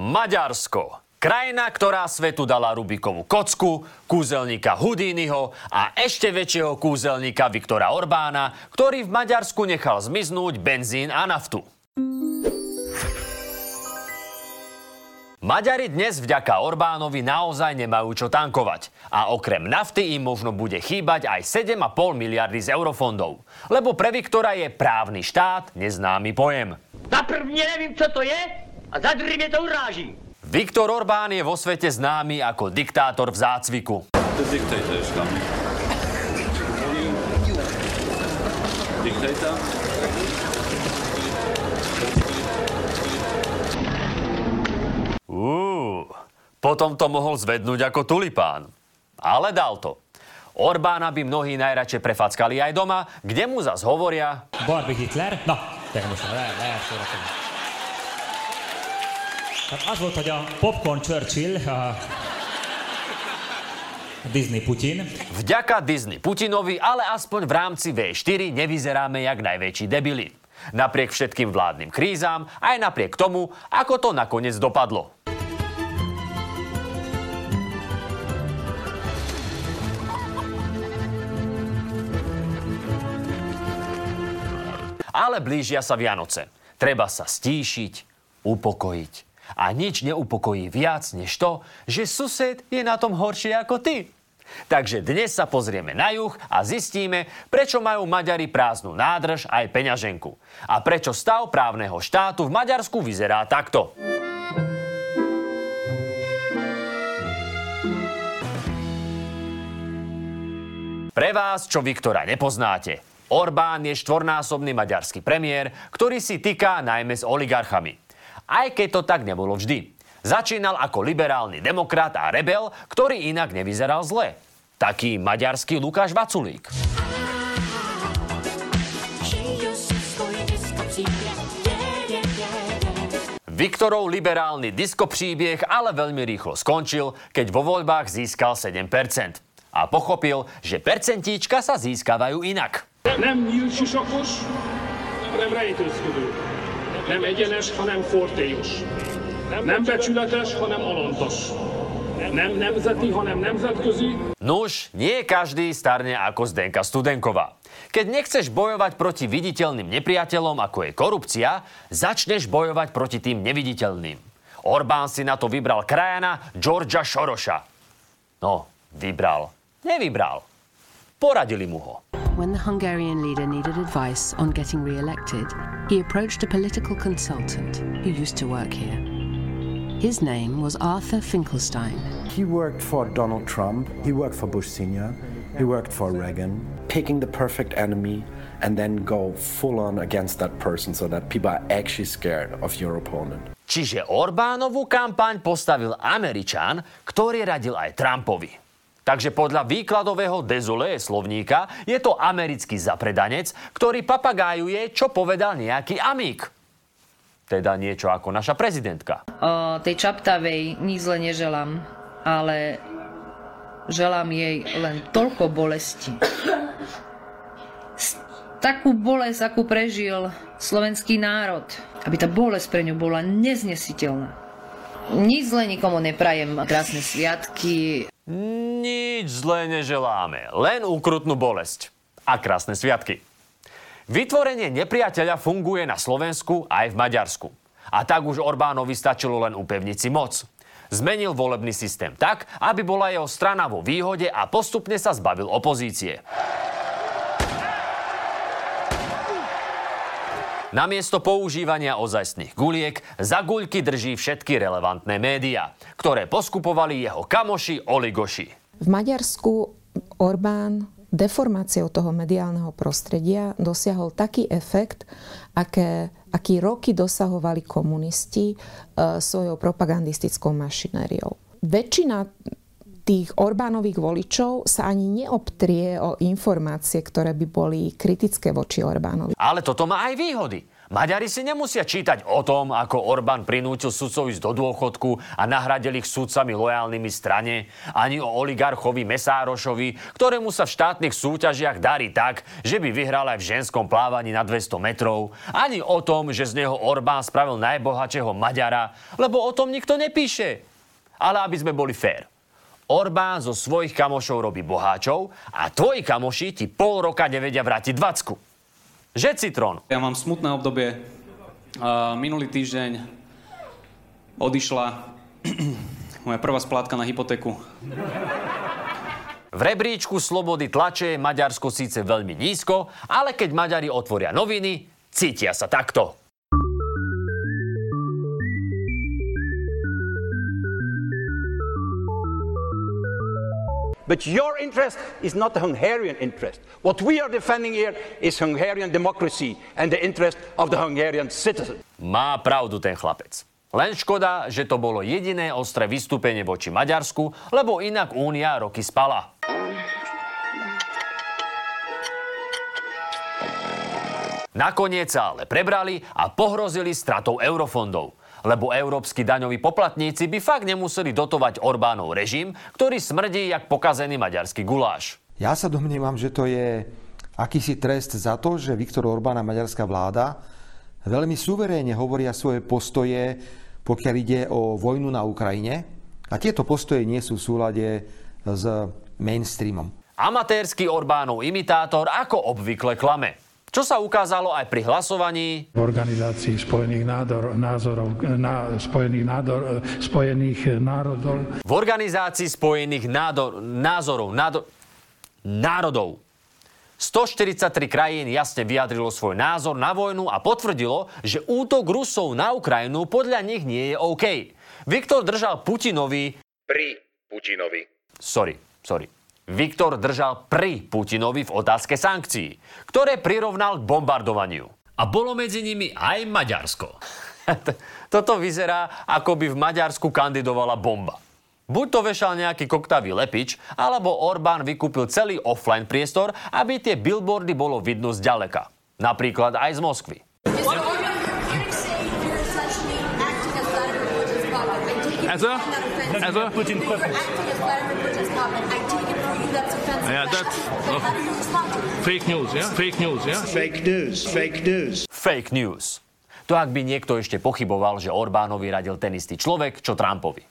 Maďarsko. Krajina, ktorá svetu dala Rubikovú kocku, kúzelníka Houdiniho a ešte väčšieho kúzelníka Viktora Orbána, ktorý v Maďarsku nechal zmiznúť benzín a naftu. Maďari dnes vďaka Orbánovi naozaj nemajú čo tankovať. A okrem nafty im možno bude chýbať aj 7,5 miliardy z eurofondov. Lebo pre Viktora je právny štát neznámy pojem. Za prvne nevím, co to je a za druhý mě to uráží. Viktor Orbán je vo svete známy ako diktátor v zácviku. The dictator is coming. Dictator? Uú, potom to mohol zvednúť ako tulipán. Ale dal to. Orbána by mnohí najradšej prefackali aj doma, kde mu zas hovoria Barbie Hitler. Na, természetesen le, lehet szórakozni. Tehát az volt, hogy a Popcorn Churchill, a Disney Putin, Vďaka Disney Putinovi, ale aspoň v rámci V4 nevyzeráme jak najväčší debili. Napriek všetkým vládnym krízam, aj napriek tomu, ako to nakoniec dopadlo. Ale blížia sa Vianoce. Treba sa stíšiť, upokojiť. A nič neupokojí viac než to, že sused je na tom horšie ako ty. Takže dnes sa pozrieme na juh a zistíme, prečo majú Maďari prázdnu nádrž aj peňaženku. A prečo stav právneho štátu v Maďarsku vyzerá takto. Pre vás, čo Viktora nepoznáte. Orbán je štvornásobný maďarský premiér, ktorý si týka najmä s oligarchami. Aj keď to tak nebolo vždy. Začínal ako liberálny demokrat a rebel, ktorý inak nevyzeral zle. Taký maďarský Lukáš Vaculík. Viktorov liberálny disko ale veľmi rýchlo skončil, keď vo voľbách získal 7%. A pochopil, že percentíčka sa získavajú inak. Nem nyílt sisakos, hanem rejtőzködő. Nem egyenes, hanem fortélyos. Nem becsületes, hanem alantas. Nem nemzeti, hanem nemzetközi. Nuž, nie každý starne ako Zdenka Studenková. Keď nechceš bojovať proti viditeľným nepriateľom, ako je korupcia, začneš bojovať proti tým neviditeľným. Orbán si na to vybral krajana Georgia Šoroša. No, vybral. Nevybral. Poradili mu ho. When the Hungarian leader needed advice on getting re elected, he approached a political consultant who used to work here. His name was Arthur Finkelstein. He worked for Donald Trump, he worked for Bush Sr., he worked for Reagan. Picking the perfect enemy and then go full on against that person so that people are actually scared of your opponent. Čiže Orbánovú kampaň postavil Američan, ktorý radil aj Trumpovi. Takže podľa výkladového dezolé slovníka je to americký zapredanec, ktorý papagájuje, čo povedal nejaký amík. Teda niečo ako naša prezidentka. O tej Čaptavej nič zle neželám, ale želám jej len toľko bolesti. Takú bolesť, akú prežil slovenský národ. Aby tá bolesť pre ňu bola neznesiteľná. Nič zle nikomu neprajem. Krásne sviatky. Nič zlé neželáme, len úkrutnú bolesť. A krásne sviatky. Vytvorenie nepriateľa funguje na Slovensku aj v Maďarsku. A tak už Orbánovi stačilo len upevniť si moc. Zmenil volebný systém tak, aby bola jeho strana vo výhode a postupne sa zbavil opozície. Namiesto používania ozajstných guliek za guľky drží všetky relevantné médiá, ktoré poskupovali jeho kamoši oligoši. V Maďarsku Orbán deformáciou toho mediálneho prostredia dosiahol taký efekt, aké, aký roky dosahovali komunisti e, svojou propagandistickou mašinériou. Väčšina tých Orbánových voličov sa ani neobtrie o informácie, ktoré by boli kritické voči Orbánovi. Ale toto má aj výhody. Maďari si nemusia čítať o tom, ako Orbán prinútil sudcov ísť do dôchodku a nahradil ich sudcami lojálnymi strane, ani o oligarchovi Mesárošovi, ktorému sa v štátnych súťažiach darí tak, že by vyhral aj v ženskom plávaní na 200 metrov, ani o tom, že z neho Orbán spravil najbohatšieho Maďara, lebo o tom nikto nepíše. Ale aby sme boli fér. Orbán zo svojich kamošov robí boháčov a tvoji kamoši ti pol roka nevedia vrátiť dvacku. Že Citrón? Ja mám smutné obdobie. Uh, minulý týždeň odišla moja prvá splátka na hypotéku. V rebríčku slobody tlače je Maďarsko síce veľmi nízko, ale keď Maďari otvoria noviny, cítia sa takto. But your interest is not the Hungarian interest. What we are defending here is Hungarian democracy and the interest of the Hungarian citizen. Má pravdu ten chlapec. Len škoda, že to bolo jediné ostré vystúpenie voči Maďarsku, lebo inak Únia roky spala. Nakoniec sa ale prebrali a pohrozili stratou eurofondov lebo európsky daňoví poplatníci by fakt nemuseli dotovať Orbánov režim, ktorý smrdí jak pokazený maďarský guláš. Ja sa domnievam, že to je akýsi trest za to, že Viktor Orbán a maďarská vláda veľmi suverénne hovoria svoje postoje, pokiaľ ide o vojnu na Ukrajine. A tieto postoje nie sú v súlade s mainstreamom. Amatérsky Orbánov imitátor ako obvykle klame. Čo sa ukázalo aj pri hlasovaní v Organizácii spojených nádor, názorov, na, spojených, nádor, spojených národov. V Organizácii spojených nádor, názorov, nádor, národov. 143 krajín jasne vyjadrilo svoj názor na vojnu a potvrdilo, že útok Rusov na Ukrajinu podľa nich nie je OK. Viktor držal Putinovi... Pri Putinovi. Sorry, sorry. Viktor držal pri Putinovi v otázke sankcií, ktoré prirovnal k bombardovaniu. A bolo medzi nimi aj Maďarsko. Toto vyzerá, ako by v Maďarsku kandidovala bomba. Buď to vešal nejaký koktavý lepič, alebo Orbán vykúpil celý offline priestor, aby tie billboardy bolo vidno z ďaleka. Napríklad aj z Moskvy. Ez a, ez a, Yeah, that's oh, fake news, yeah? Fake news, yeah? Fake news, fake news. Fake news. To ak by niekto ešte pochyboval, že Orbánovi radil ten istý človek, čo Trumpovi.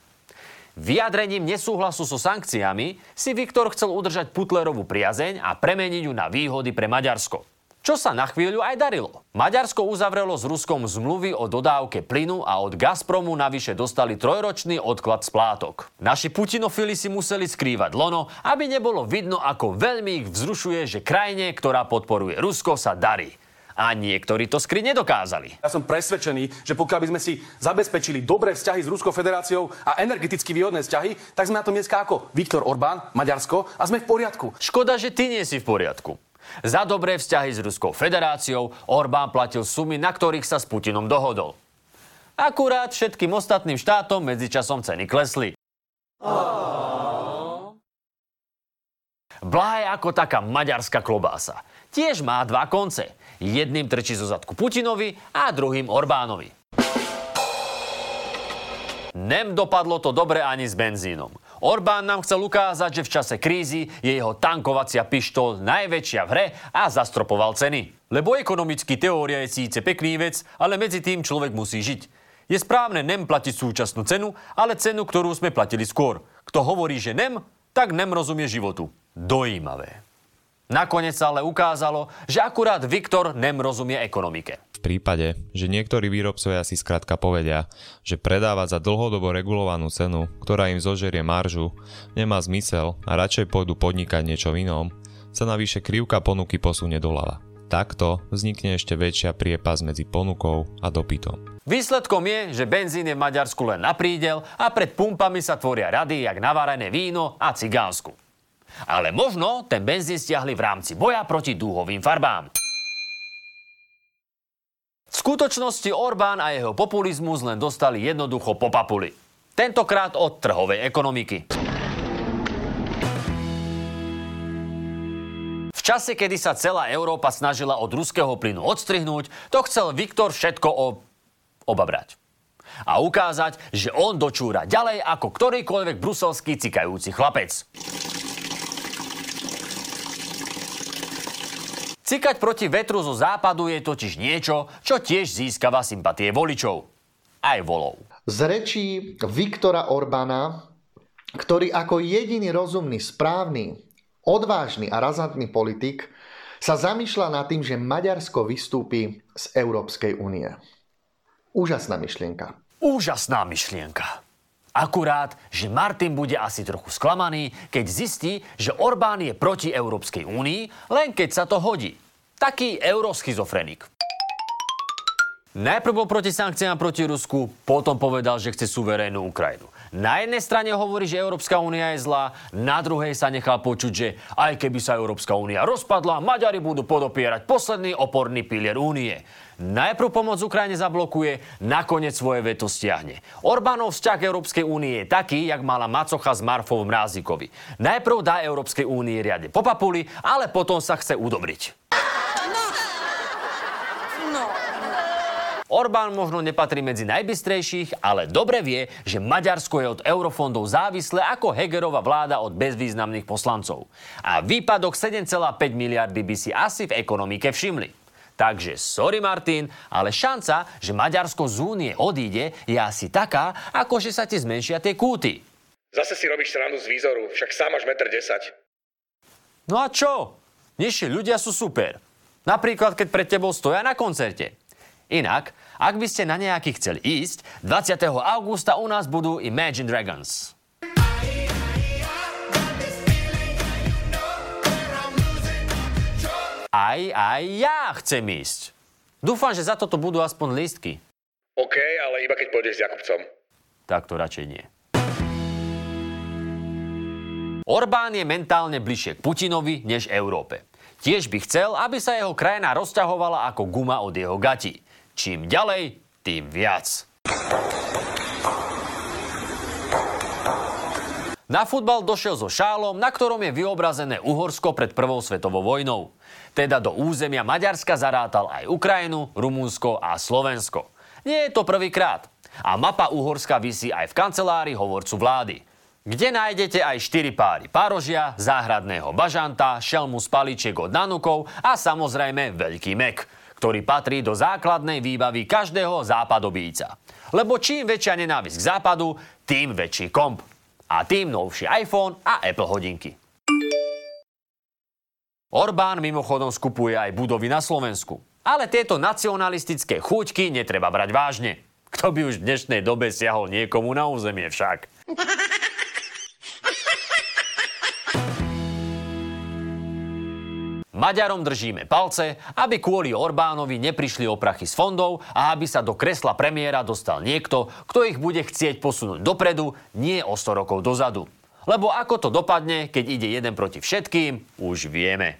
Vyjadrením nesúhlasu so sankciami si Viktor chcel udržať Putlerovú priazeň a premeniť ju na výhody pre Maďarsko. Čo sa na chvíľu aj darilo. Maďarsko uzavrelo s Ruskom zmluvy o dodávke plynu a od Gazpromu navyše dostali trojročný odklad splátok. Naši putinofili si museli skrývať lono, aby nebolo vidno, ako veľmi ich vzrušuje, že krajine, ktorá podporuje Rusko, sa darí a niektorí to skry nedokázali. Ja som presvedčený, že pokiaľ by sme si zabezpečili dobré vzťahy s Ruskou federáciou a energeticky výhodné vzťahy, tak sme na tom dneska ako Viktor Orbán, Maďarsko a sme v poriadku. Škoda, že ty nie si v poriadku. Za dobré vzťahy s Ruskou federáciou Orbán platil sumy, na ktorých sa s Putinom dohodol. Akurát všetkým ostatným štátom medzičasom ceny klesli. Blá je ako taká maďarská klobása. Tiež má dva konce. Jedným trčí zo zadku Putinovi a druhým Orbánovi. Nem dopadlo to dobre ani s benzínom. Orbán nám chcel ukázať, že v čase krízy je jeho tankovacia pištol najväčšia v hre a zastropoval ceny. Lebo ekonomický teória je síce pekný vec, ale medzi tým človek musí žiť. Je správne nem platiť súčasnú cenu, ale cenu, ktorú sme platili skôr. Kto hovorí, že nem, tak nem rozumie životu. Dojímavé. Nakoniec sa ale ukázalo, že akurát Viktor nem rozumie ekonomike. V prípade, že niektorí výrobcovia si skrátka povedia, že predávať za dlhodobo regulovanú cenu, ktorá im zožerie maržu, nemá zmysel a radšej pôjdu podnikať niečo inom, sa navyše krivka ponuky posunie doľava. Takto vznikne ešte väčšia priepas medzi ponukou a dopytom. Výsledkom je, že benzín je v Maďarsku len na prídel a pred pumpami sa tvoria rady jak navarené víno a cigánsku. Ale možno ten benzín stiahli v rámci boja proti dúhovým farbám. Skutočnosti Orbán a jeho populizmus len dostali jednoducho po papuli. Tentokrát od trhovej ekonomiky. V čase, kedy sa celá Európa snažila od ruského plynu odstrihnúť, to chcel Viktor všetko o... obabrať. A ukázať, že on dočúra ďalej ako ktorýkoľvek bruselský cikajúci chlapec. Cikať proti vetru zo západu je totiž niečo, čo tiež získava sympatie voličov. Aj volov. Z rečí Viktora Orbána, ktorý ako jediný rozumný, správny, odvážny a razantný politik sa zamýšľa nad tým, že Maďarsko vystúpi z Európskej únie. Úžasná myšlienka. Úžasná myšlienka. Akurát, že Martin bude asi trochu sklamaný, keď zistí, že Orbán je proti Európskej únii, len keď sa to hodí. Taký euroschizofrenik. Najprv bol proti sankciám proti Rusku, potom povedal, že chce suverénnu Ukrajinu. Na jednej strane hovorí, že Európska únia je zlá, na druhej sa nechal počuť, že aj keby sa Európska únia rozpadla, Maďari budú podopierať posledný oporný pilier únie. Najprv pomoc Ukrajine zablokuje, nakoniec svoje veto stiahne. Orbánov vzťah Európskej únie je taký, jak mala macocha s Marfovom Mrázikovi. Najprv dá Európskej únie riadne po papuli, ale potom sa chce udobriť. Orbán možno nepatrí medzi najbystrejších, ale dobre vie, že Maďarsko je od eurofondov závislé ako Hegerova vláda od bezvýznamných poslancov. A výpadok 7,5 miliardy by si asi v ekonomike všimli. Takže sorry Martin, ale šanca, že Maďarsko z únie odíde, je asi taká, ako že sa ti zmenšia tie kúty. Zase si robíš srandu z výzoru, však sám máš 1,10 m. No a čo? Nižší ľudia sú super. Napríklad, keď pred tebou stoja na koncerte. Inak, ak by ste na nejaký chceli ísť, 20. augusta u nás budú Imagine Dragons. Aj, aj ja chcem ísť. Dúfam, že za toto budú aspoň lístky. OK, ale iba keď pôjdeš s Jakubcom. Tak to radšej nie. Orbán je mentálne bližšie k Putinovi než Európe. Tiež by chcel, aby sa jeho krajina rozťahovala ako guma od jeho gatí. Čím ďalej, tým viac. Na futbal došiel so šálom, na ktorom je vyobrazené Uhorsko pred Prvou svetovou vojnou. Teda do územia Maďarska zarátal aj Ukrajinu, Rumúnsko a Slovensko. Nie je to prvýkrát. A mapa Uhorska visí aj v kancelárii hovorcu vlády kde nájdete aj 4 páry párožia, záhradného bažanta, šelmu z paličiek od nanukov a samozrejme veľký mek ktorý patrí do základnej výbavy každého západobíca. Lebo čím väčšia nenávisť k západu, tým väčší komp. A tým novší iPhone a Apple hodinky. Orbán mimochodom skupuje aj budovy na Slovensku. Ale tieto nacionalistické chuťky netreba brať vážne. Kto by už v dnešnej dobe siahol niekomu na územie však? Maďarom držíme palce, aby kvôli Orbánovi neprišli o prachy z fondov a aby sa do kresla premiéra dostal niekto, kto ich bude chcieť posunúť dopredu, nie o 100 rokov dozadu. Lebo ako to dopadne, keď ide jeden proti všetkým, už vieme.